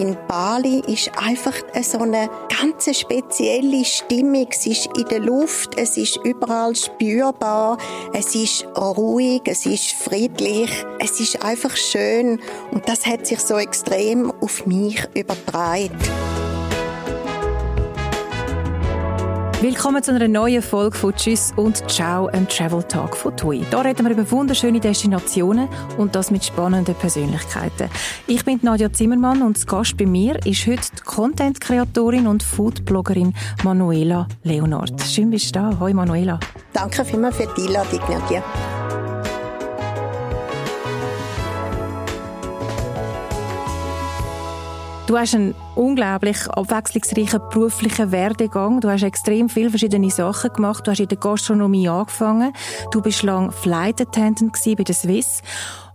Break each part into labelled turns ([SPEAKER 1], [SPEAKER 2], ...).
[SPEAKER 1] in Bali ist einfach so eine ganz spezielle Stimmung. Es ist in der Luft, es ist überall spürbar, es ist ruhig, es ist friedlich, es ist einfach schön und das hat sich so extrem auf mich übertragen.
[SPEAKER 2] Willkommen zu einer neuen Folge von Tschüss und Ciao, einem Travel Talk von TUI. Hier reden wir über wunderschöne Destinationen und das mit spannenden Persönlichkeiten. Ich bin Nadja Zimmermann und das Gast bei mir ist heute die Content-Kreatorin und Food-Bloggerin Manuela Leonard. Schön bist du da. Hoi Manuela.
[SPEAKER 1] Danke vielmals für die Einladung, Nadja.
[SPEAKER 2] Du hast einen unglaublich abwechslungsreichen beruflichen Werdegang. Du hast extrem viele verschiedene Sachen gemacht. Du hast in der Gastronomie angefangen. Du bist lang Flight Attendant bei der Swiss.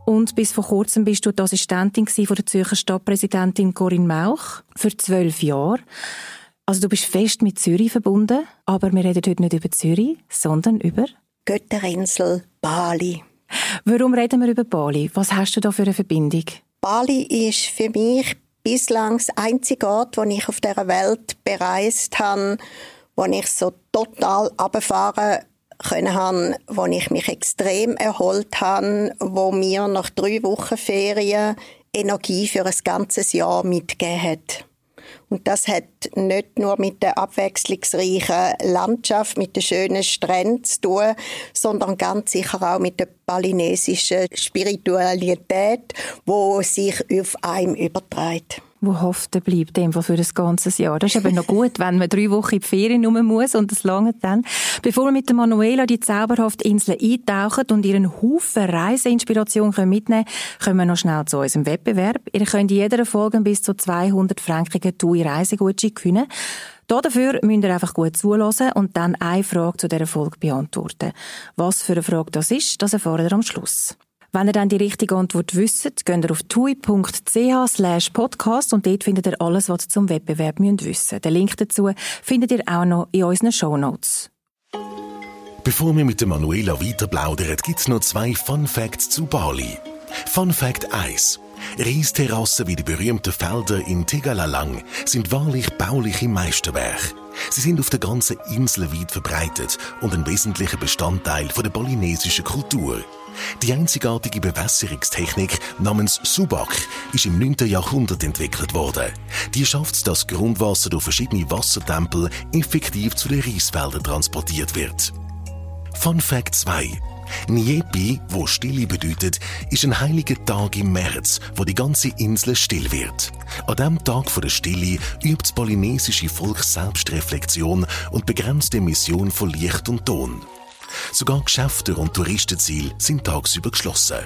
[SPEAKER 2] Und bis vor kurzem bist du die Assistentin von der Zürcher Stadtpräsidentin Corinne Mauch für zwölf Jahre. Also du bist fest mit Zürich verbunden, aber wir reden heute nicht über Zürich, sondern über
[SPEAKER 1] Götterinsel Bali.
[SPEAKER 2] Warum reden wir über Bali? Was hast du da für eine Verbindung?
[SPEAKER 1] Bali ist für mich bislang das einzige Ort, wo ich auf der Welt bereist habe, wo ich so total abfahren können haben, wo ich mich extrem erholt habe, wo mir nach drei Wochen Ferien Energie für ein ganzes Jahr mitgegeben hat. Und das hat nicht nur mit der abwechslungsreichen Landschaft, mit den schönen Stränden zu tun, sondern ganz sicher auch mit der balinesischen Spiritualität, wo sich auf einem überträgt
[SPEAKER 2] wo haften bleibt, dem für das ganze Jahr. Das ist eben noch gut, wenn man drei Wochen in die Ferien rum muss und das lange dann. Bevor wir mit der Manuela die zauberhafte Insel eintauchen und ihren Haufen Reiseinspiration mitnehmen können, kommen wir noch schnell zu unserem Wettbewerb. Ihr könnt in jeder Folge bis zu 200 frankigen TUI Reisegutschein gewinnen. Dafür müsst ihr einfach gut zulassen und dann eine Frage zu dieser Folge beantworten. Was für eine Frage das ist, das erfahrt ihr am Schluss. Wenn ihr dann die richtige Antwort wisst, geht ihr auf tui.ch podcast und dort findet ihr alles, was ihr zum Wettbewerb müsst wissen Den Link dazu findet ihr auch noch in unseren Shownotes.
[SPEAKER 3] Bevor wir mit Manuela weiter plaudern, gibt es noch zwei Fun Facts zu Bali. Fun Fact 1. Reisterrassen wie die berühmten Felder in Tegalalang sind wahrlich bauliche Meisterwerke. Sie sind auf der ganzen Insel weit verbreitet und ein wesentlicher Bestandteil der balinesischen Kultur. Die einzigartige Bewässerungstechnik namens Subak ist im 9. Jahrhundert entwickelt worden. Die schafft es, dass Grundwasser durch verschiedene Wassertempel effektiv zu den Reisfeldern transportiert wird. Fun Fact 2. Niepi, wo Stille bedeutet, ist ein heiliger Tag im März, wo die ganze Insel still wird. An diesem Tag der Stille übt das polynesische Volk Selbstreflexion und begrenzt die Emission von Licht und Ton. Sogar Geschäfte und Touristenziele sind tagsüber geschlossen.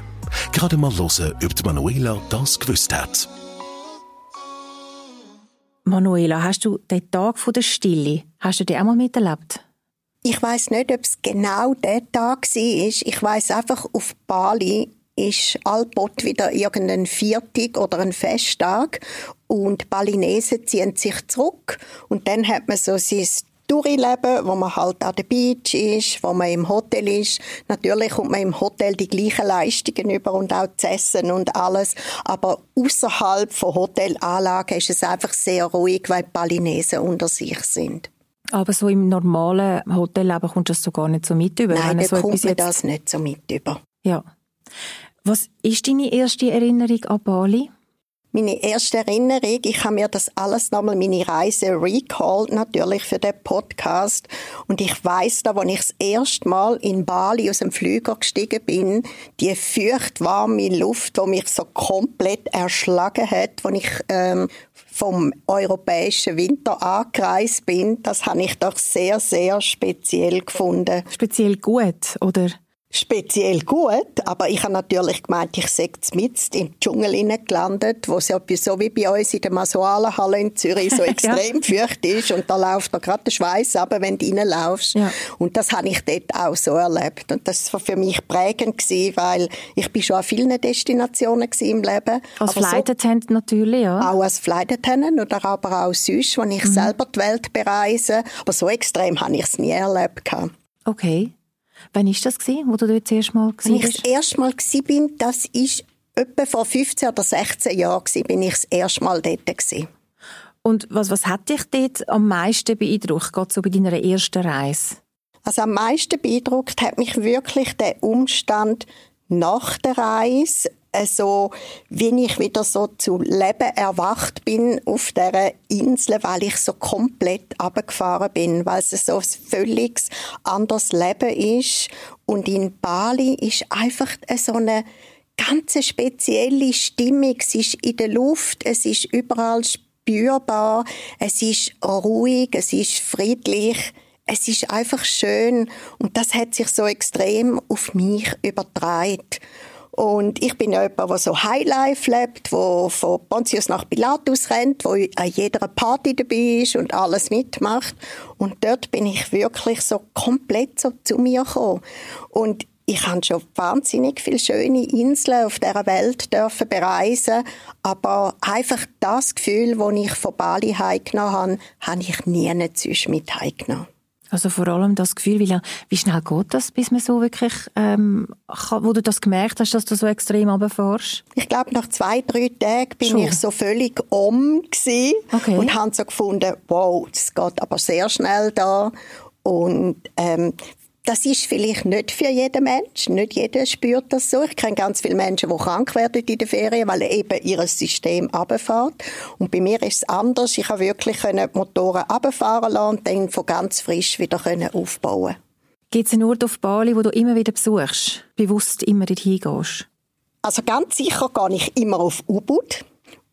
[SPEAKER 3] Gerade mal hören, ob die Manuela das gewusst hat.
[SPEAKER 2] Manuela, hast du den Tag der Stille, hast du den auch mal miterlebt?
[SPEAKER 1] Ich weiß nicht, ob es genau der Tag war. Ich weiß einfach, auf Bali ist allbot wieder irgendein Viertag oder ein Festtag und die Balinesen ziehen sich zurück und dann hat man so sein Touri-Leben, wo man halt an der Beach ist, wo man im Hotel ist. Natürlich kommt man im Hotel die gleichen Leistungen über und auch das Essen und alles. Aber außerhalb von Hotelanlagen ist es einfach sehr ruhig, weil die Balinesen unter sich sind.
[SPEAKER 2] Aber so im normalen Hotelleben kommt das so gar nicht so mit über?
[SPEAKER 1] Nein, da
[SPEAKER 2] so
[SPEAKER 1] kommt man das nicht so mit über.
[SPEAKER 2] Ja. Was ist deine erste Erinnerung an Bali?
[SPEAKER 1] Meine erste Erinnerung, ich habe mir das alles nochmal, meine Reise recalled, natürlich für den Podcast. Und ich weiß da, als ich das erste Mal in Bali aus dem Flüger gestiegen bin, die feuchtwarme Luft, die mich so komplett erschlagen hat, als ich ähm, vom europäischen Winter angereist bin, das habe ich doch sehr, sehr speziell gefunden.
[SPEAKER 2] Speziell gut, oder?
[SPEAKER 1] Speziell gut, aber ich habe natürlich gemeint, ich sei mit im Dschungel gelandet, wo es ja so wie bei uns in der Masualenhalle in Zürich so extrem ja. ist und da läuft mir gerade der Schweiß ab, wenn du reinlaufst. Ja. Und das habe ich dort auch so erlebt. Und das war für mich prägend gewesen, weil ich bin schon an vielen Destinationen im Leben.
[SPEAKER 2] Als Flight so, natürlich, ja.
[SPEAKER 1] Auch als Flight oder aber auch sonst, wenn ich mhm. selber die Welt bereise. Aber so extrem habe ich es nie erlebt.
[SPEAKER 2] Okay. Wann war das, gewesen, wo du dort das erste Mal warst?
[SPEAKER 1] Als ich das erste Mal war, das war etwa vor 15 oder 16 Jahren bin ich das erste Mal dort. Gewesen.
[SPEAKER 2] Und was, was hat dich dort am meisten beeindruckt, gerade so bei deiner ersten Reise?
[SPEAKER 1] Also am meisten beeindruckt hat mich wirklich der Umstand nach der Reise, also wie ich wieder so zu Leben erwacht bin auf der Insel, weil ich so komplett abgefahren bin, weil es so ein völlig anderes Leben ist und in Bali ist einfach so eine ganz spezielle Stimmung. Es ist in der Luft, es ist überall spürbar, es ist ruhig, es ist friedlich es ist einfach schön und das hat sich so extrem auf mich übertragen. Und ich bin jemand, der so Highlife lebt, der von Pontius nach Pilatus rennt, der an jeder Party dabei ist und alles mitmacht. Und dort bin ich wirklich so komplett so zu mir gekommen. Und ich habe schon wahnsinnig viele schöne Inseln auf dieser Welt dürfen bereisen, aber einfach das Gefühl, das ich von Bali heimgenommen habe, habe ich nie sonst mit heimgenommen.
[SPEAKER 2] Also vor allem das Gefühl, wie, wie schnell geht das, bis man so wirklich, ähm, kann, wo du das gemerkt hast, dass du so extrem runterfährst?
[SPEAKER 1] Ich glaube, nach zwei, drei Tagen bin Schon. ich so völlig um okay. und habe so gefunden, wow, das geht aber sehr schnell da. Und ähm, das ist vielleicht nicht für jeden Mensch. Nicht jeder spürt das so. Ich kenne ganz viele Menschen, die krank werden in der Ferien, weil eben ihr System runterfährt. Und bei mir ist es anders. Ich habe wirklich die Motoren runterfahren lassen und dann von ganz frisch wieder aufbauen
[SPEAKER 2] Gibt es einen Ort auf Bali, wo du immer wieder besuchst? Bewusst immer dorthin gehst?
[SPEAKER 1] Also ganz sicher gehe ich immer auf Ubud.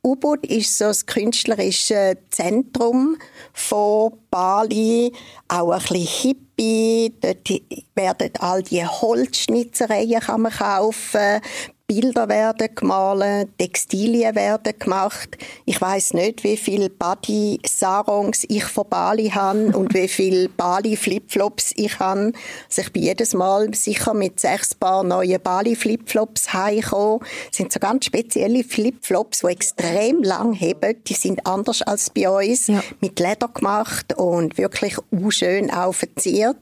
[SPEAKER 1] Ubud ist so das künstlerische Zentrum von Bali, auch ein bisschen hippie. Dort werden all die Holzschnitzereien kann man kaufen, Bilder werden gemalt, Textilien werden gemacht. Ich weiß nicht, wie viel Body Sarongs ich von Bali habe und wie viel Bali Flipflops ich habe. Also ich bin jedes Mal sicher mit sechs Paar neuen Bali Flipflops heimgekommen. Das sind so ganz spezielle Flipflops, die extrem lang heben. Die sind anders als bei uns, ja. mit Leder gemacht und wirklich schön auch verziert.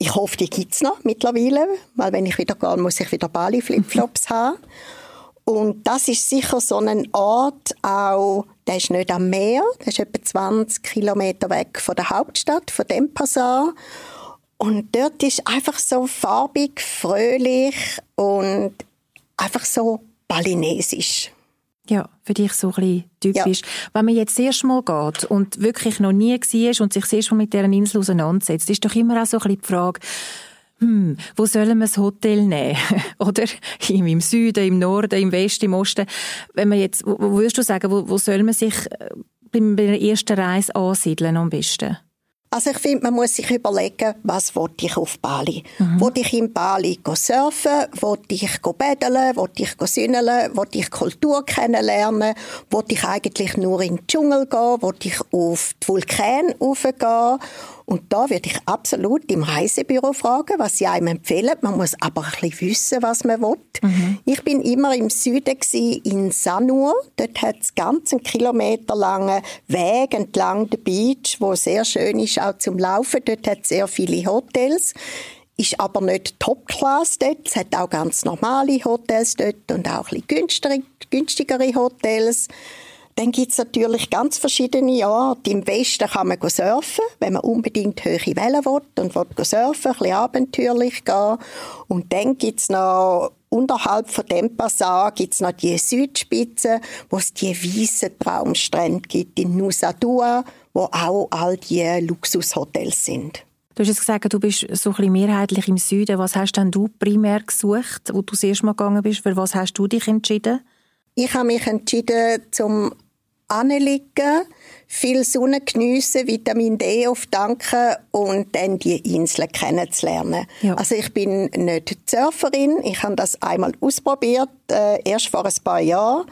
[SPEAKER 1] Ich hoffe, die gibt es noch mittlerweile, weil wenn ich wieder gehe, muss ich wieder Bali Flipflops haben. Und das ist sicher so ein Ort, auch, der ist nicht am Meer, der ist etwa 20 Kilometer weg von der Hauptstadt, von Denpasar. Und dort ist einfach so farbig, fröhlich und einfach so balinesisch
[SPEAKER 2] ja, für dich so ein bisschen typisch. Ja. Wenn man jetzt das erste Mal geht und wirklich noch nie war und sich das erste Mal mit dieser Insel auseinandersetzt, ist doch immer auch so ein bisschen die Frage, hm, wo sollen wir das Hotel nehmen? Oder im Süden, im Norden, im Westen, im Osten. Wenn man jetzt, wo, wo würdest du sagen, wo, wo soll man sich äh, bei der ersten Reise ansiedeln am besten?
[SPEAKER 1] Also ich finde, man muss sich überlegen, was wollte ich auf Bali? Mhm. Wollte ich in Bali surfen? Wollte ich baden? Wollte ich sünneln? Wollte ich Kultur kennenlernen? Wollte ich eigentlich nur in den Dschungel gehen? Wollte ich auf die Vulkane raufgehen? Und da würde ich absolut im Reisebüro fragen, was sie einem empfehlen. Man muss aber ein bisschen wissen, was man will. Mhm. Ich bin immer im Süden in Sanur. Dort hat es ganz einen Kilometer langen Weg entlang der Beach, wo sehr schön ist auch zum Laufen. Dort hat es sehr viele Hotels ist aber nicht Top-Class dort. Es hat auch ganz normale Hotels dort und auch ein bisschen günstigere Hotels. Dann gibt es natürlich ganz verschiedene Orte. Im Westen kann man surfen, wenn man unbedingt hohe Wellen will und will surfen, ein bisschen abenteuerlich gehen. Und dann gibt es noch unterhalb von dem Passat gibt's noch die Südspitze, wo es die weißen Traumstrände gibt in Nusa Dua, wo auch all die Luxushotels sind.
[SPEAKER 2] Du hast jetzt gesagt, du bist so ein bisschen mehrheitlich im Süden. Was hast denn du primär gesucht, wo du das erste Mal gegangen bist? Für was hast du dich entschieden?
[SPEAKER 1] Ich habe mich entschieden, zum anliegen, viel Sonne geniessen, Vitamin D auftanken und dann die Inseln kennenzulernen. Ja. Also ich bin nicht Surferin, ich habe das einmal ausprobiert, äh, erst vor ein paar Jahren.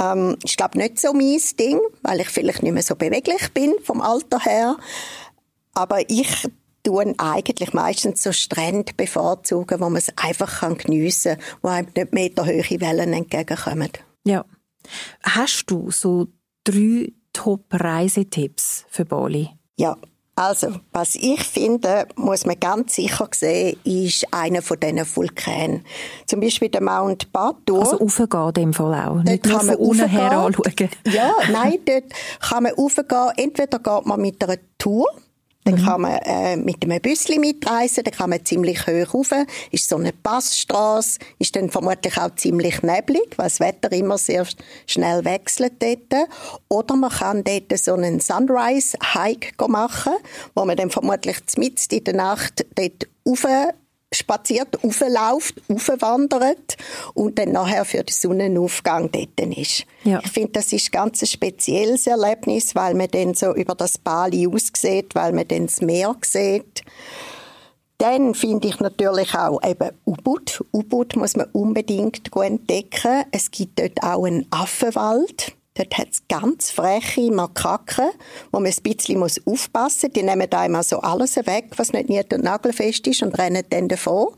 [SPEAKER 1] Ähm, ich glaube nicht so mein Ding, weil ich vielleicht nicht mehr so beweglich bin vom Alter her. Aber ich tun eigentlich meistens so Strände bevorzugen, wo man es einfach geniessen kann, wo einem nicht meterhohe Wellen entgegenkommen.
[SPEAKER 2] Ja. Hast du so drei Top-Reisetipps für Bali?
[SPEAKER 1] Ja, Also, was ich finde, muss man ganz sicher sehen, ist einer von diesen Vulkanen. Zum Beispiel der Mount Batur.
[SPEAKER 2] Also raufgehen dem Fall auch, nicht nur von unten her anschauen.
[SPEAKER 1] Ja, nein, dort kann man raufgehen. Entweder geht man mit einer Tour, dann mhm. kann man äh, mit einem Büsschen mitreisen, dann kann man ziemlich hoch rauf. Ist so eine Passstraße, ist dann vermutlich auch ziemlich neblig, weil das Wetter immer sehr schnell wechselt dort. Oder man kann dort so einen Sunrise-Hike machen, wo man dann vermutlich mitten in der Nacht dort rauf spaziert, aufläuft, aufwandert und dann nachher für den Sonnenaufgang dort ist. Ja. Ich finde, das ist ganz ein spezielles Erlebnis, weil man dann so über das Bali aussieht, weil man dann das Meer sieht. Dann finde ich natürlich auch eben Ubud. Ubud muss man unbedingt entdecken. Es gibt dort auch einen Affenwald. Dort hat es ganz freche Makaken, wo man ein bisschen muss aufpassen muss. Die nehmen einmal so alles weg, was nicht nied- und nagelfest ist und rennen dann davon.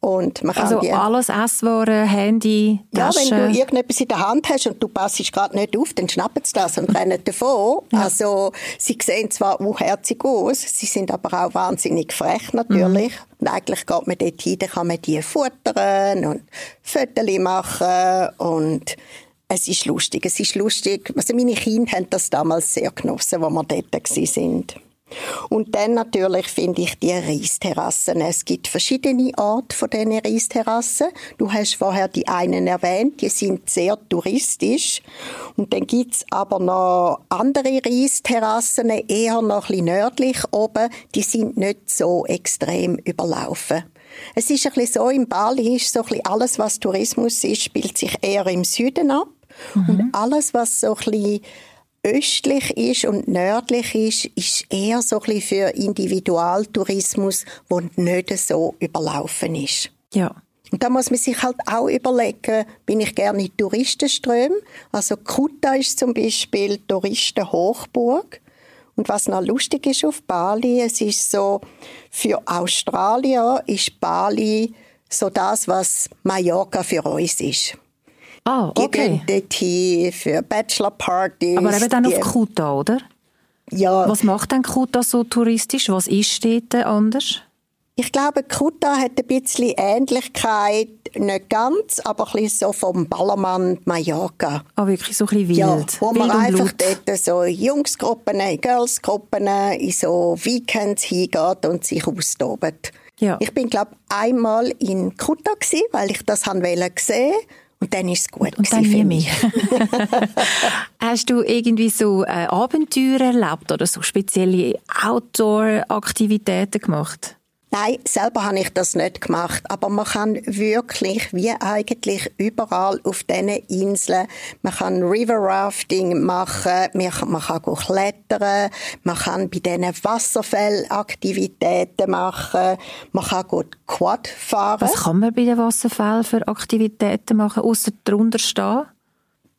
[SPEAKER 1] Und man kann
[SPEAKER 2] also
[SPEAKER 1] die,
[SPEAKER 2] alles Esswaren, Handy, Taschen.
[SPEAKER 1] Ja, wenn du irgendetwas in der Hand hast und du passest gerade nicht auf, dann schnappen sie das und rennen davon. Ja. Also sie sehen zwar unherzig aus, sie sind aber auch wahnsinnig frech natürlich. Mhm. Und eigentlich geht man dort hin, dann kann man die futtern und Fotos machen und es ist lustig. Es ist lustig. Also meine Kinder haben das damals sehr genossen, als wir dort sind. Und dann natürlich finde ich die Reisterrassen. Es gibt verschiedene Arten von diesen Reisterrassen. Du hast vorher die einen erwähnt, die sind sehr touristisch. Und dann gibt es aber noch andere Reisterrassen, eher noch ein bisschen nördlich oben, die sind nicht so extrem überlaufen. Es ist ein bisschen so, in Bali ist so ein bisschen alles, was Tourismus ist, spielt sich eher im Süden ab. Mhm. Und alles, was so ein bisschen östlich ist und nördlich ist, ist eher so ein bisschen für Individualtourismus, der nicht so überlaufen ist.
[SPEAKER 2] Ja.
[SPEAKER 1] Und da muss man sich halt auch überlegen, bin ich gerne in Touristenströmen? Also Kuta ist zum Beispiel Touristenhochburg. Und was noch lustig ist auf Bali, es ist so, für Australier ist Bali so das, was Mallorca für uns ist.
[SPEAKER 2] Ah, okay.
[SPEAKER 1] Die gehen dorthin für Bachelorpartys.
[SPEAKER 2] Aber eben dann auf Kuta, oder?
[SPEAKER 1] Ja.
[SPEAKER 2] Was macht denn Kuta so touristisch? Was ist dort anders?
[SPEAKER 1] Ich glaube, Kuta hat ein bisschen Ähnlichkeit, nicht ganz, aber ein bisschen so vom Ballermann Mallorca.
[SPEAKER 2] Ah, wirklich so ein bisschen wild. Ja,
[SPEAKER 1] wo wild man einfach dort so Jungsgruppen, Girlsgruppen in so Weekends hingeht und sich austobt. Ja. Ich bin, glaube einmal in Kuta gewesen, weil ich das sehen wollte und dann ist es gut.
[SPEAKER 2] Und dann nie mehr. Hast du irgendwie so äh, Abenteuer erlebt oder so spezielle Outdoor-Aktivitäten gemacht?
[SPEAKER 1] Nein, selber habe ich das nicht gemacht. Aber man kann wirklich, wie eigentlich überall auf diesen Inseln, man kann River Rafting machen, man kann klettern, man kann bei diesen Wasserfallaktivitäten machen, man kann Quad fahren.
[SPEAKER 2] Was kann man bei den Wasserfällen für Aktivitäten machen, außer drunter stehen?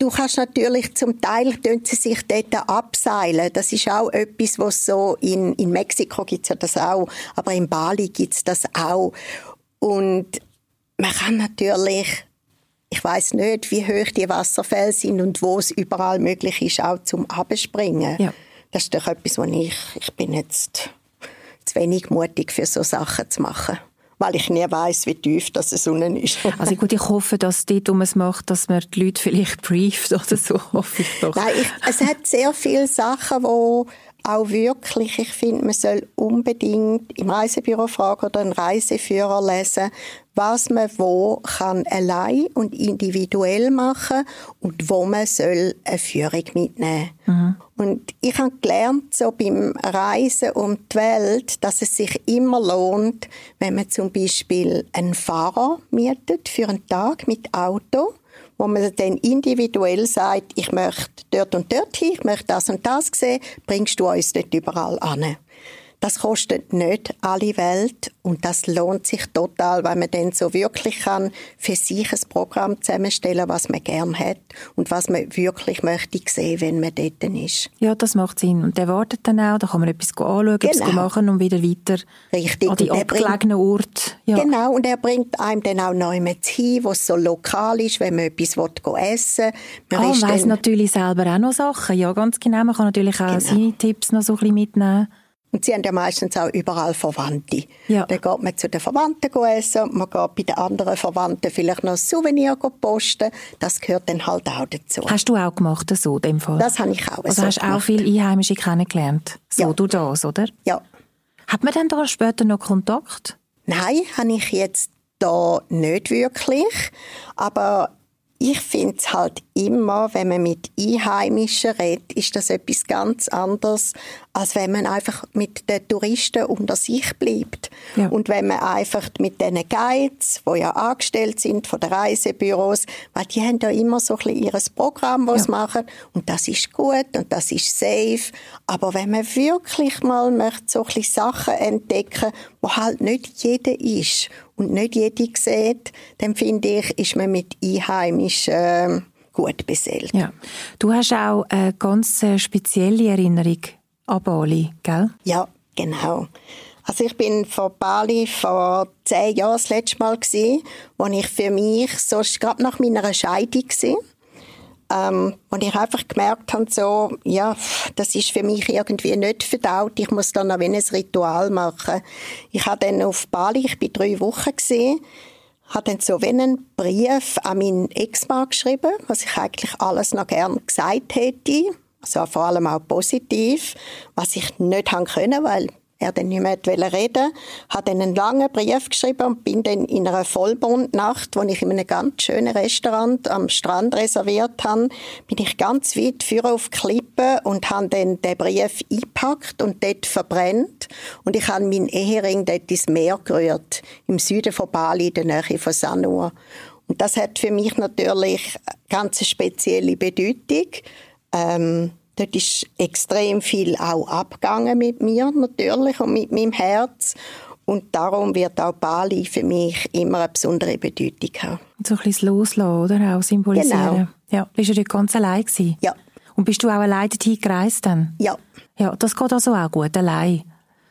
[SPEAKER 1] Du kannst natürlich zum Teil sie sich dort abseilen. Das ist auch etwas, was so in, in Mexiko gibt's ja das auch, aber in Bali gibt's das auch. Und man kann natürlich ich weiß nicht, wie hoch die Wasserfälle sind und wo es überall möglich ist, auch zum Abspringen. Ja. Das ist doch etwas, wo ich, ich bin jetzt zu wenig mutig für so Sachen zu machen weil ich nie weiß, wie tief das unten ist.
[SPEAKER 2] also gut, ich hoffe, dass dort, wo man es macht, dass man die Leute vielleicht brieft oder so, hoffe ich doch.
[SPEAKER 1] Nein, ich, es hat sehr viele Sachen, wo auch wirklich, ich finde, man soll unbedingt im Reisebüro fragen oder einen Reiseführer lesen, was man wo kann allein und individuell machen und wo man soll eine Führung mitnehmen. Mhm. Und ich habe gelernt, so beim Reisen um die Welt, dass es sich immer lohnt, wenn man zum Beispiel einen Fahrer mietet für einen Tag mit Auto wo man dann individuell sagt, ich möchte dort und dort hin, ich möchte das und das sehen, bringst du uns dort überall an. Das kostet nicht alle Welt und das lohnt sich total, weil man dann so wirklich kann für sich ein Programm zusammenstellen, was man gern hat und was man wirklich möchte sehen, wenn man dort ist.
[SPEAKER 2] Ja, das macht Sinn. Und der wartet dann auch, da kann man etwas anschauen, genau. etwas machen und wieder weiter
[SPEAKER 1] Richtig.
[SPEAKER 2] an die abgelegenen Orte.
[SPEAKER 1] Ja. Genau, und er bringt einem dann auch neu mit hin, wo es so lokal ist, wenn man etwas essen will.
[SPEAKER 2] Man ah, weiss natürlich selber auch noch Sachen. Ja, ganz genau. Man kann natürlich auch genau. seine Tipps noch so ein bisschen mitnehmen.
[SPEAKER 1] Und sie haben ja meistens auch überall Verwandte.
[SPEAKER 2] Ja.
[SPEAKER 1] Dann geht man zu den Verwandten essen und man geht bei den anderen Verwandten vielleicht noch ein Souvenir posten. Das gehört dann halt auch dazu.
[SPEAKER 2] Hast du auch gemacht, so, in dem Fall?
[SPEAKER 1] Das habe ich auch
[SPEAKER 2] Also
[SPEAKER 1] so
[SPEAKER 2] hast auch
[SPEAKER 1] gemacht.
[SPEAKER 2] viele Einheimische kennengelernt? So
[SPEAKER 1] Ja.
[SPEAKER 2] du das, oder?
[SPEAKER 1] Ja.
[SPEAKER 2] Hat man dann da später noch Kontakt?
[SPEAKER 1] Nein, habe ich jetzt da nicht wirklich. Aber ich finde es halt immer, wenn man mit Einheimischen redet, ist das etwas ganz anderes, als wenn man einfach mit den Touristen unter sich bleibt.
[SPEAKER 2] Ja.
[SPEAKER 1] Und wenn man einfach mit den Guides, die ja angestellt sind von den Reisebüros, weil die haben ja immer so ein bisschen ihr Programm, das sie machen. Und das ist gut und das ist safe. Aber wenn man wirklich mal möchte, so ein bisschen Sachen entdecken, wo halt nicht jeder ist und nicht jede sieht, dann finde ich, ist man mit Einheimischen äh, gut beseelt.
[SPEAKER 2] Ja. Du hast auch eine ganz äh, spezielle Erinnerung an Bali, gell?
[SPEAKER 1] Ja, genau. Also ich bin vor Bali vor zehn Jahren das letzte Mal gewesen, wo ich für mich, so gerade nach meiner Scheidung gewesen, ähm, und ich einfach gemerkt habe, so, ja, das ist für mich irgendwie nicht verdaut. Ich muss dann noch ein Ritual machen. Ich habe dann auf Bali, ich bin drei Wochen gesehen, habe dann so einen Brief an meinen Ex-Mann geschrieben, was ich eigentlich alles noch gern gesagt hätte. Also vor allem auch positiv, was ich nicht haben können, weil er dann nicht mehr reden dann einen langen Brief geschrieben und bin dann in einer Vollmondnacht, wo ich in einem ganz schönen Restaurant am Strand reserviert habe, bin ich ganz weit führen auf die Klippe und habe dann den Brief eingepackt und dort verbrennt. Und ich habe meinen Ehering dort ins Meer gerührt, im Süden von Bali, in der Nähe von Sanur. Und das hat für mich natürlich eine ganz spezielle Bedeutung. Ähm, dort ist extrem viel auch abgegangen mit mir natürlich und mit meinem Herz. Und darum wird auch Bali für mich immer eine besondere Bedeutung haben.
[SPEAKER 2] So ein bisschen Loslassen, oder? Auch symbolisieren.
[SPEAKER 1] Genau.
[SPEAKER 2] Ja. Bist du dort ganz allein gewesen?
[SPEAKER 1] Ja,
[SPEAKER 2] Und bist du auch allein dorthin gereist dann?
[SPEAKER 1] ja.
[SPEAKER 2] Ja, das geht also auch gut, allein.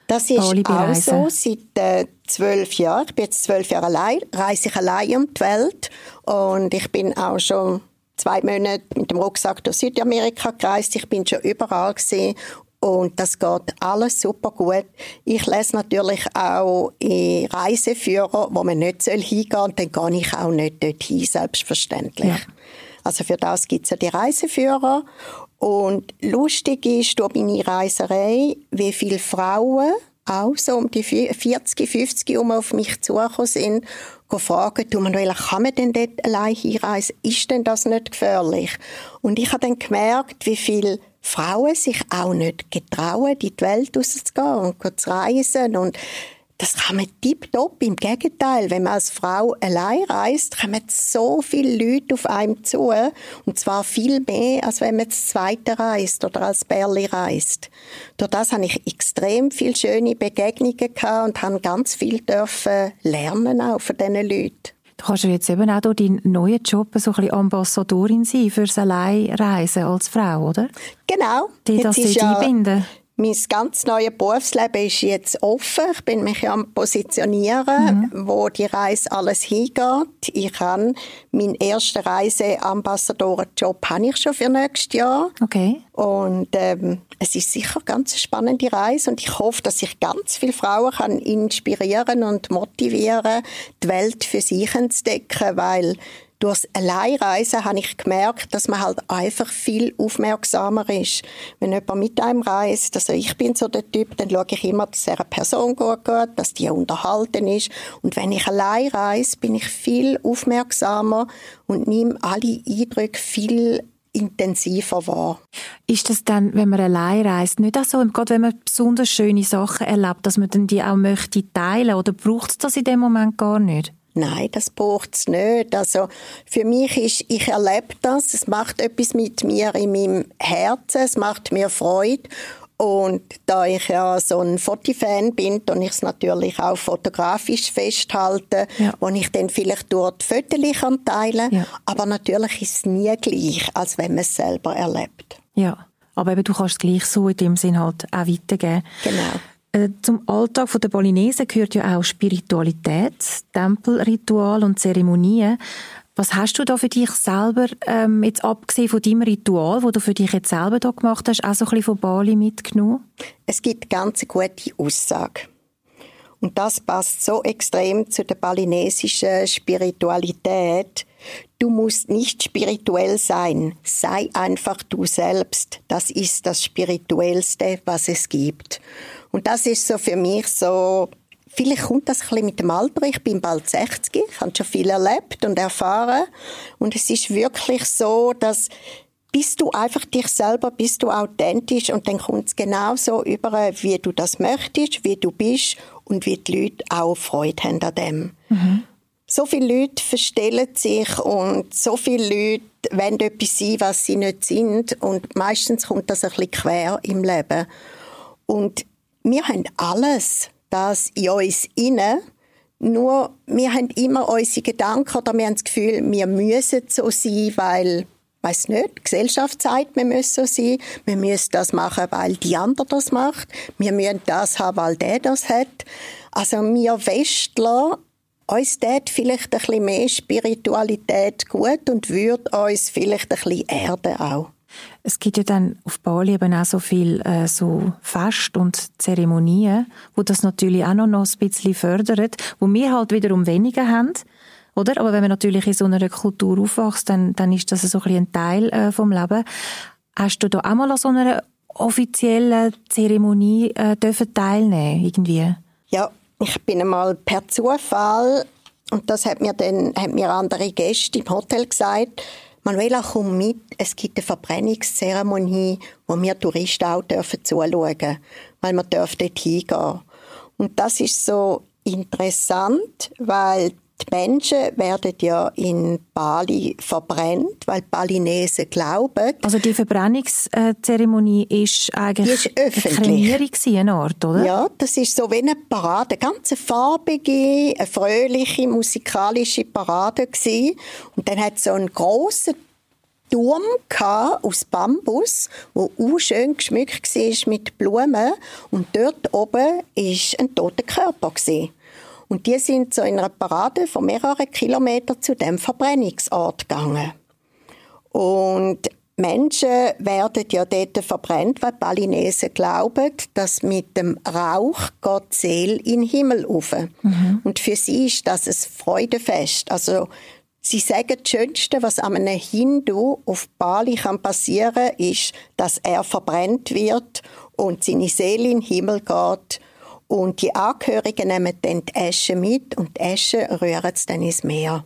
[SPEAKER 1] Das ist auch so. Seit äh, zwölf Jahren, ich bin jetzt zwölf Jahre allein, reise ich allein um die Welt. Und ich bin auch schon zwei Monate mit dem Rucksack durch Südamerika gereist. Ich bin schon überall gesehen. Und das geht alles super gut. Ich lese natürlich auch in Reiseführer, wo man nicht hingehen soll. Und dann gehe ich auch nicht dorthin, selbstverständlich.
[SPEAKER 2] Ja.
[SPEAKER 1] Also für das gibt es ja die Reiseführer. Und lustig ist durch meine Reiserei, wie viele Frauen auch so um die 40, 50 um auf mich zugekommen sind, fragen, du Manuela, kann man denn dort allein hinreisen? Ist denn das nicht gefährlich? Und ich habe dann gemerkt, wie viele Frauen sich auch nicht getrauen, in die Welt rauszugehen und zu reisen. Und das kann man tipptopp. Im Gegenteil, wenn man als Frau allein reist, kommen so viele Leute auf einem zu. Und zwar viel mehr, als wenn man das Zweite reist oder als Bärli reist. Durch das habe ich extrem viele schöne Begegnungen gehabt und habe ganz viel dürfen lernen auch von diesen Leuten.
[SPEAKER 2] Du kannst ja jetzt eben auch durch deinen neuen Job so ein bisschen Ambassadorin sein fürs Alleinreisen als Frau, oder?
[SPEAKER 1] Genau.
[SPEAKER 2] Die das dort einbinden.
[SPEAKER 1] Mein ganz neues Berufsleben ist jetzt offen. Ich bin mich am positionieren, wo die Reise alles hingeht. Ich habe meinen ersten Reiseambassadorenjob habe ich schon für nächstes Jahr.
[SPEAKER 2] Okay.
[SPEAKER 1] Und ähm, es ist sicher eine ganz spannende Reise und ich hoffe, dass ich ganz viele Frauen kann inspirieren und motivieren, die Welt für sich zu entdecken, weil Durchs Alleinreisen habe ich gemerkt, dass man halt einfach viel aufmerksamer ist. Wenn jemand mit einem reist, also ich bin so der Typ, dann schaue ich immer, dass einer Person gut geht, dass die unterhalten ist. Und wenn ich allein reise, bin ich viel aufmerksamer und nehme alle Eindrücke viel intensiver wahr.
[SPEAKER 2] Ist das dann, wenn man allein reist, nicht auch so, gerade wenn man besonders schöne Sachen erlebt, dass man dann die auch möchte teilen oder braucht es das in dem Moment gar nicht?
[SPEAKER 1] Nein, das braucht's nicht. Also für mich ist, ich erlebe das. Es macht etwas mit mir in meinem Herzen. Es macht mir Freude. Und da ich ja so ein Fotofan bin, und ich es natürlich auch fotografisch festhalten,
[SPEAKER 2] Ja.
[SPEAKER 1] wo ich dann vielleicht dort Fotos kann teilen
[SPEAKER 2] Ja.
[SPEAKER 1] Aber natürlich ist es nie gleich, als wenn man es selber erlebt.
[SPEAKER 2] Ja. Aber eben, du kannst es gleich so in dem Sinn halt auch weitergeben.
[SPEAKER 1] Genau.
[SPEAKER 2] Äh, Zum Alltag der Balinesen gehört ja auch Spiritualität, Tempelritual und Zeremonien. Was hast du da für dich selber, ähm, jetzt abgesehen von deinem Ritual, wo du für dich jetzt selber da gemacht hast, auch so ein bisschen von Bali mitgenommen?
[SPEAKER 1] Es gibt ganz gute Aussage. Und das passt so extrem zu der balinesischen Spiritualität. Du musst nicht spirituell sein. Sei einfach du selbst. Das ist das Spirituellste, was es gibt. Und das ist so für mich so Vielleicht kommt das ein bisschen mit dem Alter. Ich bin bald 60, ich habe schon viel erlebt und erfahren. Und es ist wirklich so, dass bist du einfach dich selber, bist du authentisch und dann kommt es genauso über, wie du das möchtest, wie du bist und wie die Leute auch Freude haben an dem. Mhm. So viele Leute verstellen sich und so viele Leute wollen etwas sein, was sie nicht sind und meistens kommt das ein bisschen quer im Leben. Und wir haben alles das in uns inne. Nur, wir haben immer unsere Gedanken oder wir haben das Gefühl, wir müssen so sein, weil, weiß nicht, die Gesellschaft sagt, wir müssen so sein. Wir müssen das machen, weil die andere das macht. Wir müssen das haben, weil der das hat. Also, wir Westler, uns tät vielleicht ein bisschen mehr Spiritualität gut und würde uns vielleicht ein bisschen erden auch.
[SPEAKER 2] Es gibt ja dann auf Bali eben auch so viel äh, so Fest und Zeremonien, wo das natürlich auch noch, ein bisschen fördert, wo wir halt wiederum weniger haben. Oder? Aber wenn man natürlich in so einer Kultur aufwächst, dann, dann ist das so ein, ein Teil äh, vom Leben. Hast du da auch mal an so einer offiziellen Zeremonie äh, dürfen teilnehmen irgendwie?
[SPEAKER 1] Ja, ich bin einmal per Zufall und das hat mir dann hat mir andere Gäste im Hotel gesagt, Manuela, komm mit. Es gibt eine Verbrennungszeremonie, wo wir Touristen auch dürfen zuschauen weil wir dort hingehen. Und das ist so interessant, weil die Menschen werden ja in Bali verbrennt, weil die Balinesen glauben.
[SPEAKER 2] Also die Verbrennungszeremonie ist eigentlich
[SPEAKER 1] die ist öffentlich.
[SPEAKER 2] eine Kremierung, Art, oder?
[SPEAKER 1] Ja, das ist so wie eine Parade, eine ganz farbige, eine fröhliche, musikalische Parade gewesen. Und dann hat es so einen grossen Turm aus Bambus, wo auch schön geschmückt war mit Blumen. Und dort oben war ein toter Körper. Gewesen. Und die sind so in einer Parade von mehreren Kilometern zu dem Verbrennungsort gegangen. Und Menschen werden ja dort verbrennt, weil die Balinesen glauben, dass mit dem Rauch Gott Seele in den Himmel auf. Mhm. Und für sie ist das ein Freudefest. Also Sie sagen, das Schönste, was einem Hindu auf Bali kann passieren ist, dass er verbrennt wird und seine Seele in den Himmel geht und die Angehörigen nehmen dann die Asche mit und die Asche rühren sie dann ins Meer.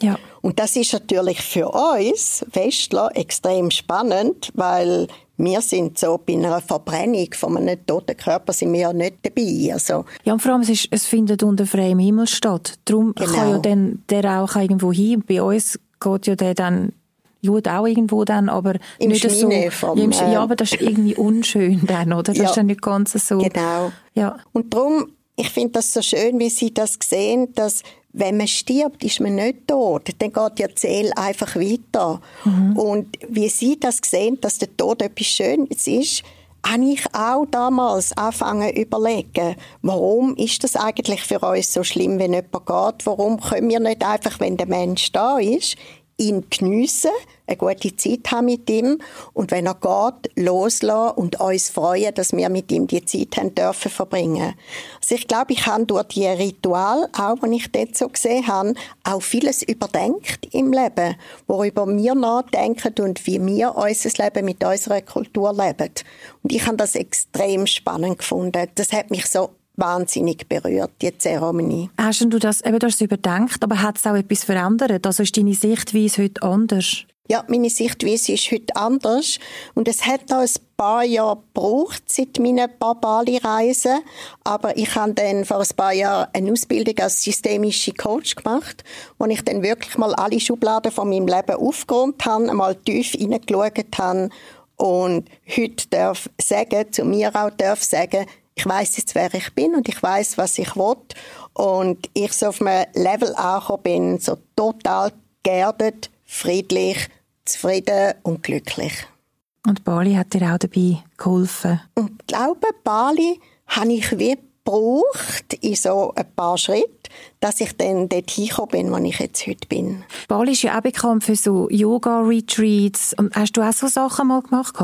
[SPEAKER 1] Ja. Und das ist natürlich für uns Westler extrem spannend, weil wir sind so bei einer Verbrennung von einem toten Körper sind wir ja nicht dabei. Also
[SPEAKER 2] ja, und vor allem, es, ist, es findet unter freiem Himmel statt. Darum genau. kann ja dann der Rauch irgendwo hin. Bei uns geht ja der dann Jud auch irgendwo dann, aber
[SPEAKER 1] Im
[SPEAKER 2] nicht so. Vom, ja, äh, ja, aber das ist irgendwie unschön dann, oder? Das ja, ist dann nicht ganz so.
[SPEAKER 1] Genau. Ja. Und darum, ich finde das so schön, wie Sie das sehen, dass wenn man stirbt, ist man nicht tot. Dann geht ja die Seele einfach weiter. Mhm. Und wie Sie das sehen, dass der Tod etwas Schönes ist, habe ich auch damals angefangen zu überlegen, warum ist das eigentlich für uns so schlimm, wenn jemand geht? Warum können wir nicht einfach, wenn der Mensch da ist, ihn geniessen, eine gute Zeit haben mit ihm und wenn er geht, loslassen und uns freuen, dass wir mit ihm die Zeit haben dürfen verbringen. Also ich glaube, ich habe durch die Ritual, auch wenn ich dort so gesehen habe, auch vieles überdenkt im Leben, worüber wir nachdenken und wie wir unser Leben mit unserer Kultur leben. Und ich habe das extrem spannend gefunden. Das hat mich so wahnsinnig berührt, die Zeremonie.
[SPEAKER 2] Hast du das, eben, du hast es überdenkt, aber hat es auch etwas verändert? Also ist deine Sichtweise heute anders?
[SPEAKER 1] Ja, meine Sichtweise ist heute anders. Und es hat noch ein paar Jahre gebraucht, seit meinen paar Bali-Reisen. Aber ich habe dann vor ein paar Jahren eine Ausbildung als systemische Coach gemacht, wo ich dann wirklich mal alle Schubladen von meinem Leben aufgeräumt habe, einmal tief hineingeschaut habe und heute darf sagen, zu mir auch darf sagen, ich weiß jetzt, wer ich bin und ich weiß, was ich will. Und ich so auf einem Level angekommen bin, so total geerdet, friedlich, zufrieden und glücklich.
[SPEAKER 2] Und Bali hat dir auch dabei geholfen?
[SPEAKER 1] Und ich glaube, Bali habe ich wie gebraucht in so ein paar Schritten, dass ich dann dort hingekommen bin, wo ich jetzt heute bin.
[SPEAKER 2] Bali ist ja auch bekannt für so Yoga-Retreats. hast du auch so Sachen mal gemacht?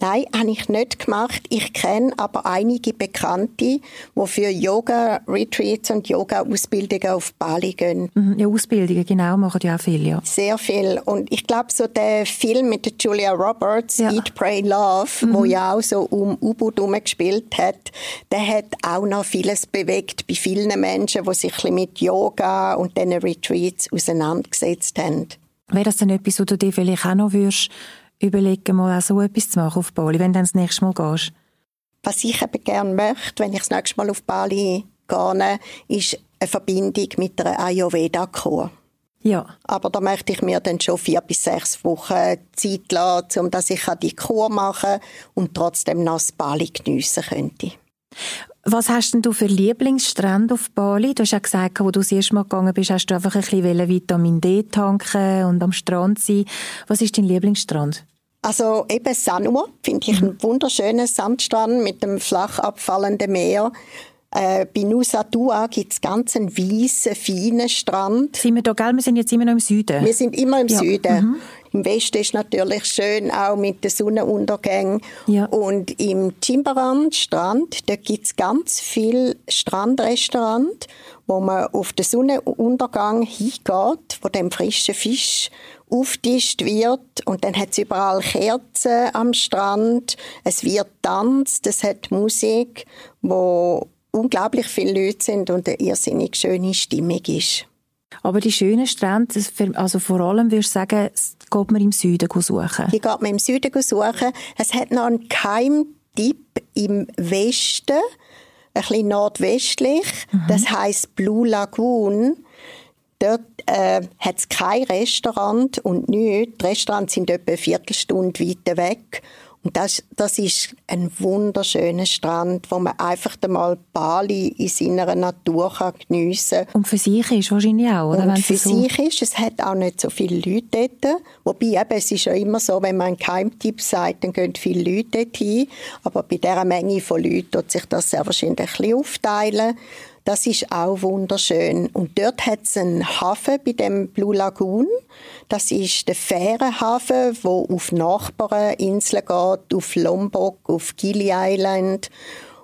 [SPEAKER 1] Nein, habe ich nicht gemacht. Ich kenne aber einige Bekannte, die für Yoga-Retreats und Yoga-Ausbildungen auf Bali gehen.
[SPEAKER 2] Mhm, ja, Ausbildungen, genau, machen ja auch viel, ja.
[SPEAKER 1] Sehr viel. Und ich glaube, so der Film mit der Julia Roberts, ja. Eat, Pray, Love, mhm. wo ja auch so um U-Boot gespielt hat, der hat auch noch vieles bewegt bei vielen Menschen, die sich ein mit Yoga und diesen Retreats auseinandergesetzt haben.
[SPEAKER 2] Wäre das denn etwas, wo du dir vielleicht auch noch würdest, überlegen, mal auch so etwas zu machen auf Bali, wenn du dann das nächste Mal gehst?
[SPEAKER 1] Was ich eben gerne möchte, wenn ich das nächste Mal auf Bali gehe, ist eine Verbindung mit einer Ayurveda-Kur.
[SPEAKER 2] Ja.
[SPEAKER 1] Aber da möchte ich mir dann schon vier bis sechs Wochen Zeit lassen, um dass ich die Kur machen kann und trotzdem noch das Bali geniessen könnte.
[SPEAKER 2] Was hast denn du für Lieblingsstrände auf Bali? Du hast ja gesagt, wo du das erste Mal gegangen bist, hast du einfach ein bisschen Vitamin D tanken und am Strand sein. Was ist dein Lieblingsstrand?
[SPEAKER 1] Also eben Sanua finde ich mhm. einen wunderschönen Sandstrand mit dem flach abfallenden Meer. Äh, bei Nusa Dua gibt es ganz einen weißen, feinen Strand.
[SPEAKER 2] Sind wir da, gell? Wir sind jetzt immer noch im Süden.
[SPEAKER 1] Wir sind immer im ja. Süden. Mhm. Im Westen ist natürlich schön, auch mit den Sonnenuntergängen. Ja. Und im Timbaran Strand, da gibt's ganz viel Strandrestaurant, wo man auf den Sonnenuntergang hingeht, wo dem frischen Fisch auftischt wird und dann hat es überall Kerzen am Strand. Es wird tanzt, es hat Musik, wo unglaublich viele Leute sind und eine irrsinnig schöne Stimmung ist.
[SPEAKER 2] Aber die schönen Strände, also vor allem würdest du sagen, geht man im Süden suchen?
[SPEAKER 1] Die geht man im Süden suchen. Es hat noch einen Keimtipp im Westen, ein bisschen nordwestlich. Mhm. Das heißt Blue Lagoon. Dort äh, hat es kein Restaurant und nichts. Die Restaurants sind etwa eine Viertelstunde weiter weg. Und das, das ist ein wunderschöner Strand, wo man einfach einmal Bali in seiner Natur kann geniessen kann.
[SPEAKER 2] Und für sich ist wahrscheinlich auch, oder?
[SPEAKER 1] Und für so sich ist, es hat auch nicht so viele Leute dort. Wobei eben, es ist ja immer so, wenn man einen Keimtipp sagt, dann gehen viele Leute dort hin. Aber bei dieser Menge von Leuten wird sich das sehr wahrscheinlich ein bisschen aufteilen. Das ist auch wunderschön. Und dort hat es einen Hafen bei dem Blue Lagoon. Das ist der Fährenhafen, wo auf Nachbarinseln geht, auf Lombok, auf Gili Island,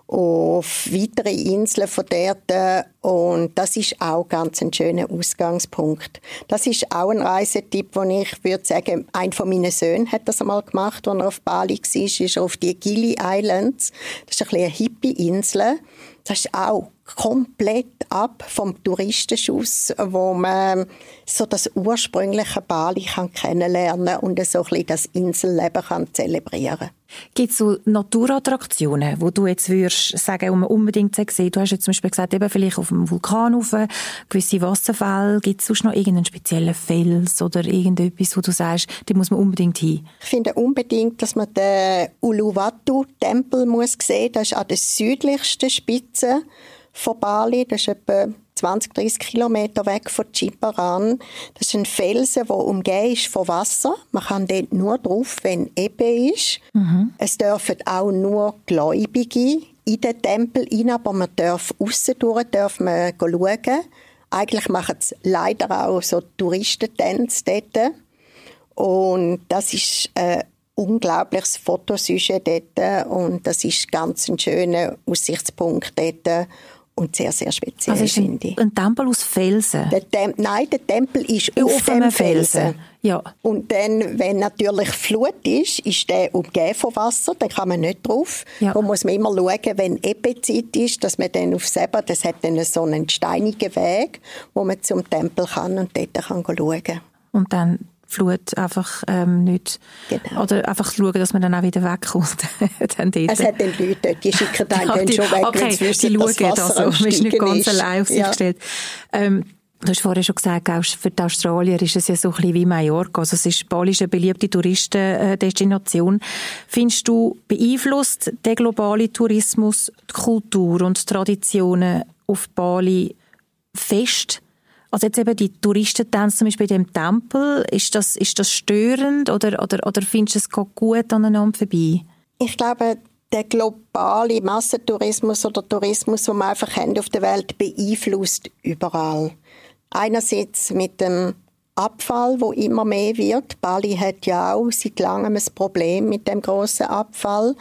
[SPEAKER 1] auf weitere Inseln von dort. Und das ist auch ganz ein schöner Ausgangspunkt. Das ist auch ein Reisetipp, wo ich würde sagen, ein von meinen Söhnen hat das einmal gemacht, als er auf Bali war, ist er auf die Gili Islands. Das ist ein eine Hippie-Insel. Das ist auch komplett ab vom Touristenschuss, wo man so das ursprüngliche Bali kann kennenlernen und so ein bisschen das Inselleben kann zelebrieren
[SPEAKER 2] Gibt es so Naturattraktionen, wo du jetzt würdest sagen, um unbedingt zu sehen? Du hast jetzt zum Beispiel gesagt, eben vielleicht auf dem Vulkan rauf, gewisse Wasserfälle. Gibt es sonst noch irgendeinen speziellen Fels oder irgendetwas, wo du sagst, da muss man unbedingt hin?
[SPEAKER 1] Ich finde unbedingt, dass man den Uluwatu-Tempel muss sehen. Das ist an der südlichsten Spitze von Bali. Das ist etwa 20, 30 Kilometer weg von Chiparan. Das ist ein Felsen, der umgeben ist von Wasser. Man kann dort nur drauf, wenn Ebbe ist. Mhm. Es dürfen auch nur Gläubige in den Tempel rein, aber man darf aussen durch dürfen wir schauen. Eigentlich machen es leider auch so Touristentänze dort. Und das ist ein unglaubliches Fotosujet dort und das ist ganz ein schöner Aussichtspunkt dort und sehr, sehr speziell,
[SPEAKER 2] also finde ich. ein Tempel aus Felsen?
[SPEAKER 1] Der Tem Nein, der Tempel ist auf, auf dem Felsen. Felsen.
[SPEAKER 2] Ja.
[SPEAKER 1] Und dann, wenn natürlich Flut ist, ist der umgeben von Wasser, dann kann man nicht drauf. Ja. Da muss man immer schauen, wenn Ebbezeit ist, dass man dann auf selber, das hat dann so einen steinigen Weg, wo man zum Tempel kann und dort kann schauen.
[SPEAKER 2] Und dann Flut einfach ähm, nicht... Genau. Oder einfach schauen, dass man dann auch wieder wegkommt.
[SPEAKER 1] dann dort. Es hat dann Leute die schicken dann, ja, die, schon weg,
[SPEAKER 2] okay, wenn sie wissen, die schauen, also, man ist nicht ganz ist. allein auf sich ja. gestellt. Ähm, Du hast vorhin schon gesagt, auch für die Australier ist es ja so ein bisschen wie Mallorca. Also es ist Bali ist eine beliebte Touristendestination. Findest du, beeinflusst der globale Tourismus die Kultur und die Traditionen auf Bali fest? Also jetzt eben die Touristentänze zum Beispiel in dem Tempel, ist das, ist das störend oder, oder, oder findest du, es gut aneinander vorbei?
[SPEAKER 1] Ich glaube, der globale Massentourismus oder Tourismus, den wir einfach haben auf der Welt, beeinflusst überall. Einerseits mit dem Abfall, wo immer mehr wird. Bali hat ja auch seit langem ein Problem mit dem großen Abfall,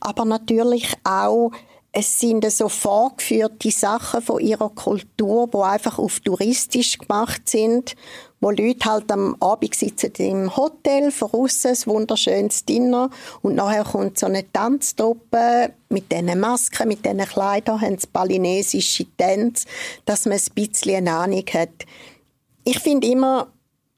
[SPEAKER 1] aber natürlich auch es sind so vorgeführte Sachen von ihrer Kultur, wo einfach auf touristisch gemacht sind, wo Leute halt am Abend sitzen im Hotel, voraus ein wunderschönes Dinner und nachher kommt so eine Tanztruppe mit diesen Masken, mit diesen Kleidern, haben sie balinesische Tänze, dass man ein bisschen eine Ahnung hat. Ich finde immer,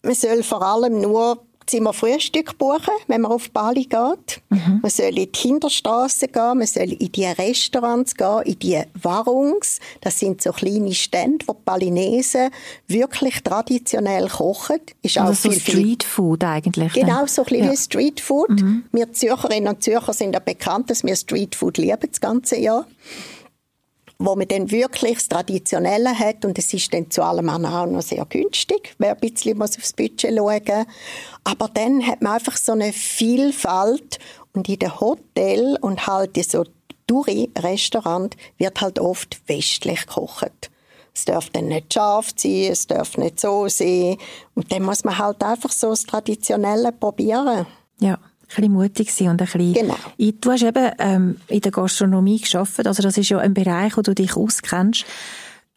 [SPEAKER 1] man soll vor allem nur Zimmerfrühstück buchen, wenn man auf Bali geht. Mhm. Man soll in die Hinterstraße gehen, man soll in die Restaurants gehen, in die Warungs. Das sind so kleine Stände, wo die Balinesen wirklich traditionell kochen.
[SPEAKER 2] Ist also auch so viel, Street Food eigentlich.
[SPEAKER 1] Genau, so ein bisschen ja. Street Food. Mhm. Wir Zürcherinnen und Zürcher sind ja bekannt, dass wir Street Food lieben das ganze Jahr wo man dann wirklich das Traditionelle hat und es ist dann zu allem auch noch sehr günstig, wer ein bisschen muss aufs Budget schauen Aber dann hat man einfach so eine Vielfalt und in den Hotel und halt in so Touri-Restaurant wird halt oft westlich gekocht. Es darf dann nicht scharf sein, es darf nicht so sein. Und dann muss man halt einfach so das Traditionelle probieren.
[SPEAKER 2] Ja bisschen mutig sein und ein bisschen...
[SPEAKER 1] Genau.
[SPEAKER 2] Du hast eben ähm, in der Gastronomie geschafft, also das ist ja ein Bereich, wo du dich auskennst.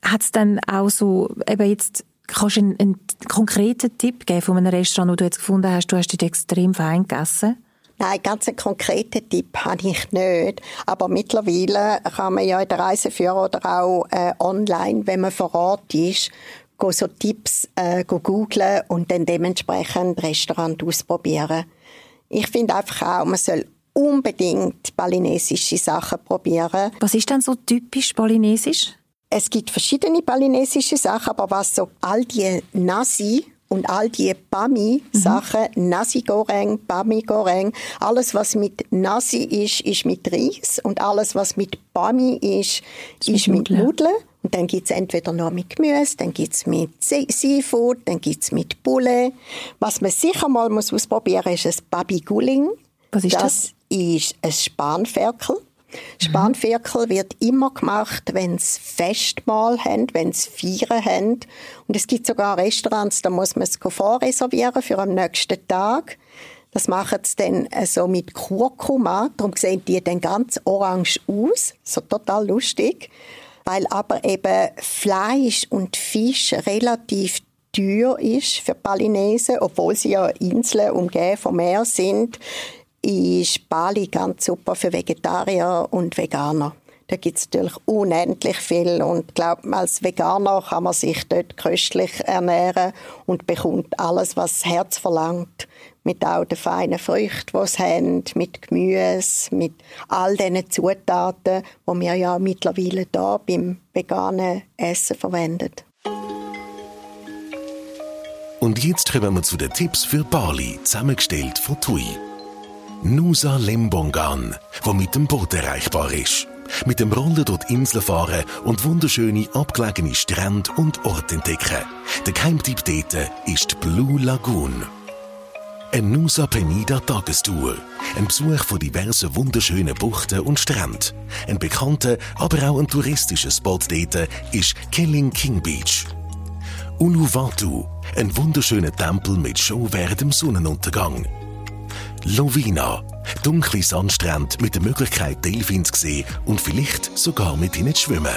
[SPEAKER 2] Hat es dann auch so, eben jetzt, kannst du einen, einen konkreten Tipp geben von einem Restaurant, wo du jetzt gefunden hast, du hast dich extrem fein gegessen?
[SPEAKER 1] Nein, ganz einen konkreten Tipp habe ich nicht. Aber mittlerweile kann man ja in der Reiseführer oder auch äh, online, wenn man vor Ort ist, so Tipps äh, go googlen und dann dementsprechend Restaurant ausprobieren. Ich finde einfach auch, man soll unbedingt balinesische Sachen probieren.
[SPEAKER 2] Was ist denn so typisch balinesisch?
[SPEAKER 1] Es gibt verschiedene balinesische Sachen, aber was so all die Nasi und all die Bami-Sachen, mhm. Nasi-Goreng, Bami-Goreng, alles was mit Nasi ist, ist mit Reis und alles was mit Bami ist, ist, ist mit Nudeln. Und dann gibt's entweder nur mit Gemüse, dann gibt's mit Seafood, dann gibt's mit Bulle. Was man sicher mal muss ausprobieren muss, ist ein Babi Guling.
[SPEAKER 2] Was ist das?
[SPEAKER 1] Das ist ein Spanferkel. Spanferkel wird immer gemacht, wenn sie Festmahl haben, wenn sie Feiern haben. Und es gibt sogar Restaurants, da muss man es vorreservieren für am nächsten Tag. Das machen sie dann so mit Kurkuma, darum sehen die dann ganz orange aus, so total lustig weil aber eben Fleisch und Fisch relativ teuer ist für Balinesen, obwohl sie ja Inseln umgeben vom Meer sind, ist Bali ganz super für Vegetarier und Veganer. Da gibt es natürlich unendlich viel und ich glaube, als Veganer kann man sich dort köstlich ernähren und bekommt alles, was das Herz verlangt mit all den feinen Früchten, die sie haben, mit Gemüse, mit all diesen Zutaten, die wir ja mittlerweile hier beim veganen Essen verwenden.
[SPEAKER 3] Und jetzt kommen wir zu den Tipps für Bali, zusammengestellt von TUI. Nusa Lembongan, wo mit dem Boot erreichbar ist. Mit dem Roller durch die Insel fahren und wunderschöne abgelegene Strände und Orte entdecken. Der Geheimtipp dort ist die Blue Lagoon. Eine Nusa Penida Tagestour. Ein Besuch von diversen wunderschönen Buchten und Stränden. Ein bekannter, aber auch ein touristischer Spot dort ist Killing King Beach. Uluwatu, ein wunderschöner Tempel mit Show während dem Sonnenuntergang. Lovina, dunkle Sandstrände mit der Möglichkeit, Delfins zu sehen und vielleicht sogar mit ihnen zu schwimmen.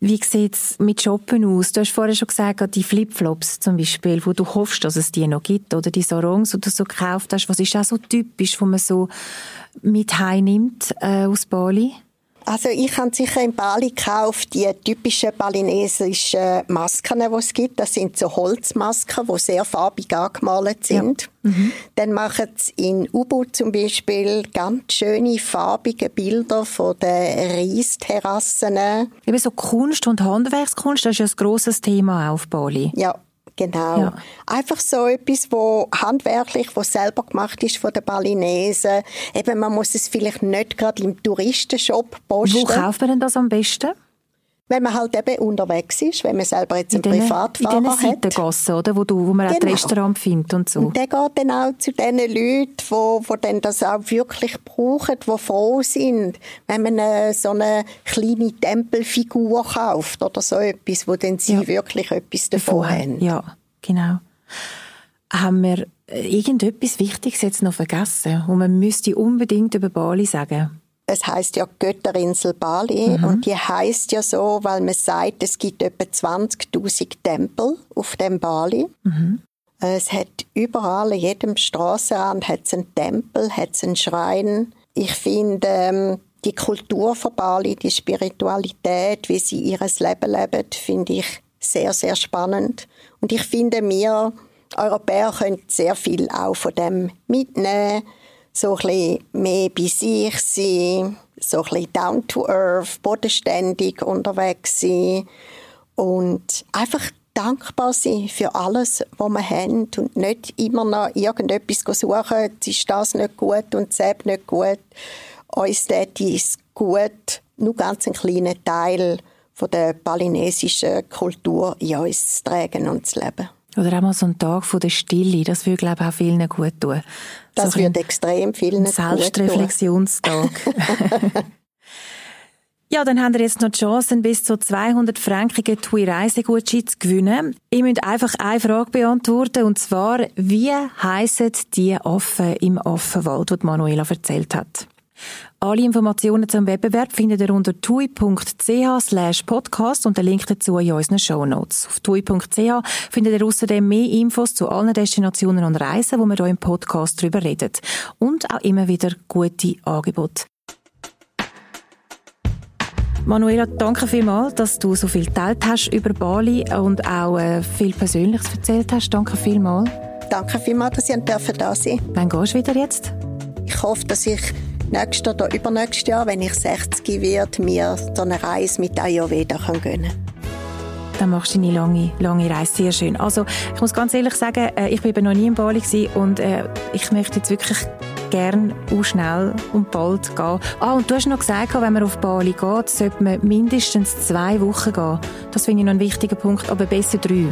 [SPEAKER 2] Wie sieht es mit Shoppen aus? Du hast vorher schon gesagt, die Flipflops zum Beispiel, wo du hoffst, dass es die noch gibt, oder die Sarongs, die du so gekauft hast. Was ist auch so typisch, wo man so mit heimnimmt äh, aus Bali?
[SPEAKER 1] Also ich habe sicher in Bali gekauft die typischen balinesischen Masken, die es gibt. Das sind so Holzmasken, die sehr farbig angemalt sind. Ja. Mhm. Dann machen sie in Ubud zum Beispiel ganz schöne farbige Bilder von den Reisterrassen.
[SPEAKER 2] Eben so Kunst und Handwerkskunst, das ist ja ein grosses Thema auf Bali.
[SPEAKER 1] Ja, Genau. Ja. Einfach so etwas, wo handwerklich, wo selber gemacht ist von den Balinesen. Eben, man muss es vielleicht nicht gerade im Touristenshop posten.
[SPEAKER 2] Wo kauft man denn das am besten?
[SPEAKER 1] Wenn man halt eben unterwegs ist, wenn man selber jetzt einen
[SPEAKER 2] in
[SPEAKER 1] Privatfahrer
[SPEAKER 2] in
[SPEAKER 1] hat.
[SPEAKER 2] Seitengassen, oder? Wo, du, wo man genau. auch Restaurant findet und so.
[SPEAKER 1] Und der geht dann auch zu den Leuten, die, wo dann das auch wirklich brauchen, die froh sind, wenn man eine, so eine kleine Tempelfigur kauft oder so etwas, wo dann sie ja. wirklich etwas davon haben.
[SPEAKER 2] Ja, genau. Haben wir irgendetwas Wichtiges jetzt noch vergessen, und man müsste unbedingt über Bali sagen?
[SPEAKER 1] Es heißt ja Götterinsel Bali mhm. und die heißt ja so, weil man sagt, es gibt etwa 20.000 Tempel auf dem Bali. Mhm. Es hat überall, in jedem Straßenrand hat es einen Tempel, hat es einen Schrein. Ich finde ähm, die Kultur von Bali, die Spiritualität, wie sie ihr Leben leben, finde ich sehr, sehr spannend. Und ich finde, wir Europäer können sehr viel auch von dem mitnehmen so ein mehr bei sich sein, so ein down to earth, bodenständig unterwegs sein und einfach dankbar sein für alles, was wir haben und nicht immer noch irgendetwas suchen, ist das nicht gut und das nicht gut. Uns ist gut, nur ganz ein kleiner Teil von der balinesischen Kultur in uns zu tragen und zu leben.
[SPEAKER 2] Oder auch mal so ein Tag von der Stille, das würde, glaube ich, auch vielen gut tun.
[SPEAKER 1] Das so würde extrem vielen gut
[SPEAKER 2] tun. Selbstreflexionstag. Ja, dann haben wir jetzt noch die Chance, bis zu 200 frankige TUI-Reisegutscheine zu gewinnen. Ihr müsst einfach eine Frage beantworten, und zwar, wie heissen die Affen im Affenwald, die Manuela erzählt hat? Alle Informationen zum Wettbewerb findet ihr unter tui.ch podcast und den Link dazu in unseren Show Notes. Auf tui.ch findet ihr außerdem mehr Infos zu allen Destinationen und Reisen, wo wir hier im Podcast darüber reden. Und auch immer wieder gute Angebote. Manuela, danke vielmals, dass du so viel geteilt hast über Bali und auch äh, viel Persönliches erzählt hast. Danke vielmals.
[SPEAKER 1] Danke vielmals, dass ich da sein durfte.
[SPEAKER 2] Wann gehst du wieder jetzt?
[SPEAKER 1] Ich hoffe, dass ich nächstes oder übernächstes Jahr, wenn ich 60 werde, mir so eine Reise mit Ayurveda gönnen
[SPEAKER 2] dann machst du deine lange, lange Reise sehr schön. Also, ich muss ganz ehrlich sagen, äh, ich war eben noch nie in Bali und äh, ich möchte jetzt wirklich gern und schnell und bald gehen. Ah, und du hast noch gesagt, wenn man auf Bali geht, sollte man mindestens zwei Wochen gehen. Das finde ich noch ein wichtiger Punkt, aber besser drei.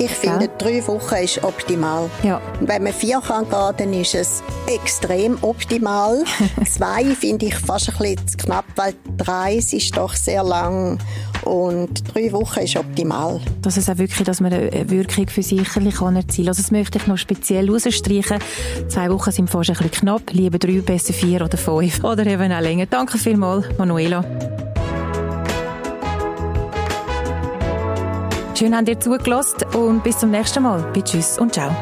[SPEAKER 1] Ich finde, ja. drei Wochen ist optimal.
[SPEAKER 2] Ja.
[SPEAKER 1] Wenn man vier kann gehen, dann ist es extrem optimal. Zwei finde ich fast ein bisschen zu knapp, weil drei ist doch sehr lang und drei Wochen ist optimal.
[SPEAKER 2] Dass es auch wirklich, dass man eine Wirkung für sich erzielen kann Also das möchte ich noch speziell herausstreichen. Zwei Wochen sind fast ein bisschen knapp. Lieber drei, besser vier oder fünf oder eben auch länger. Danke vielmals, Manuela. Schön, habt ihr zugelassen und bis zum nächsten Mal. Bis tschüss und ciao.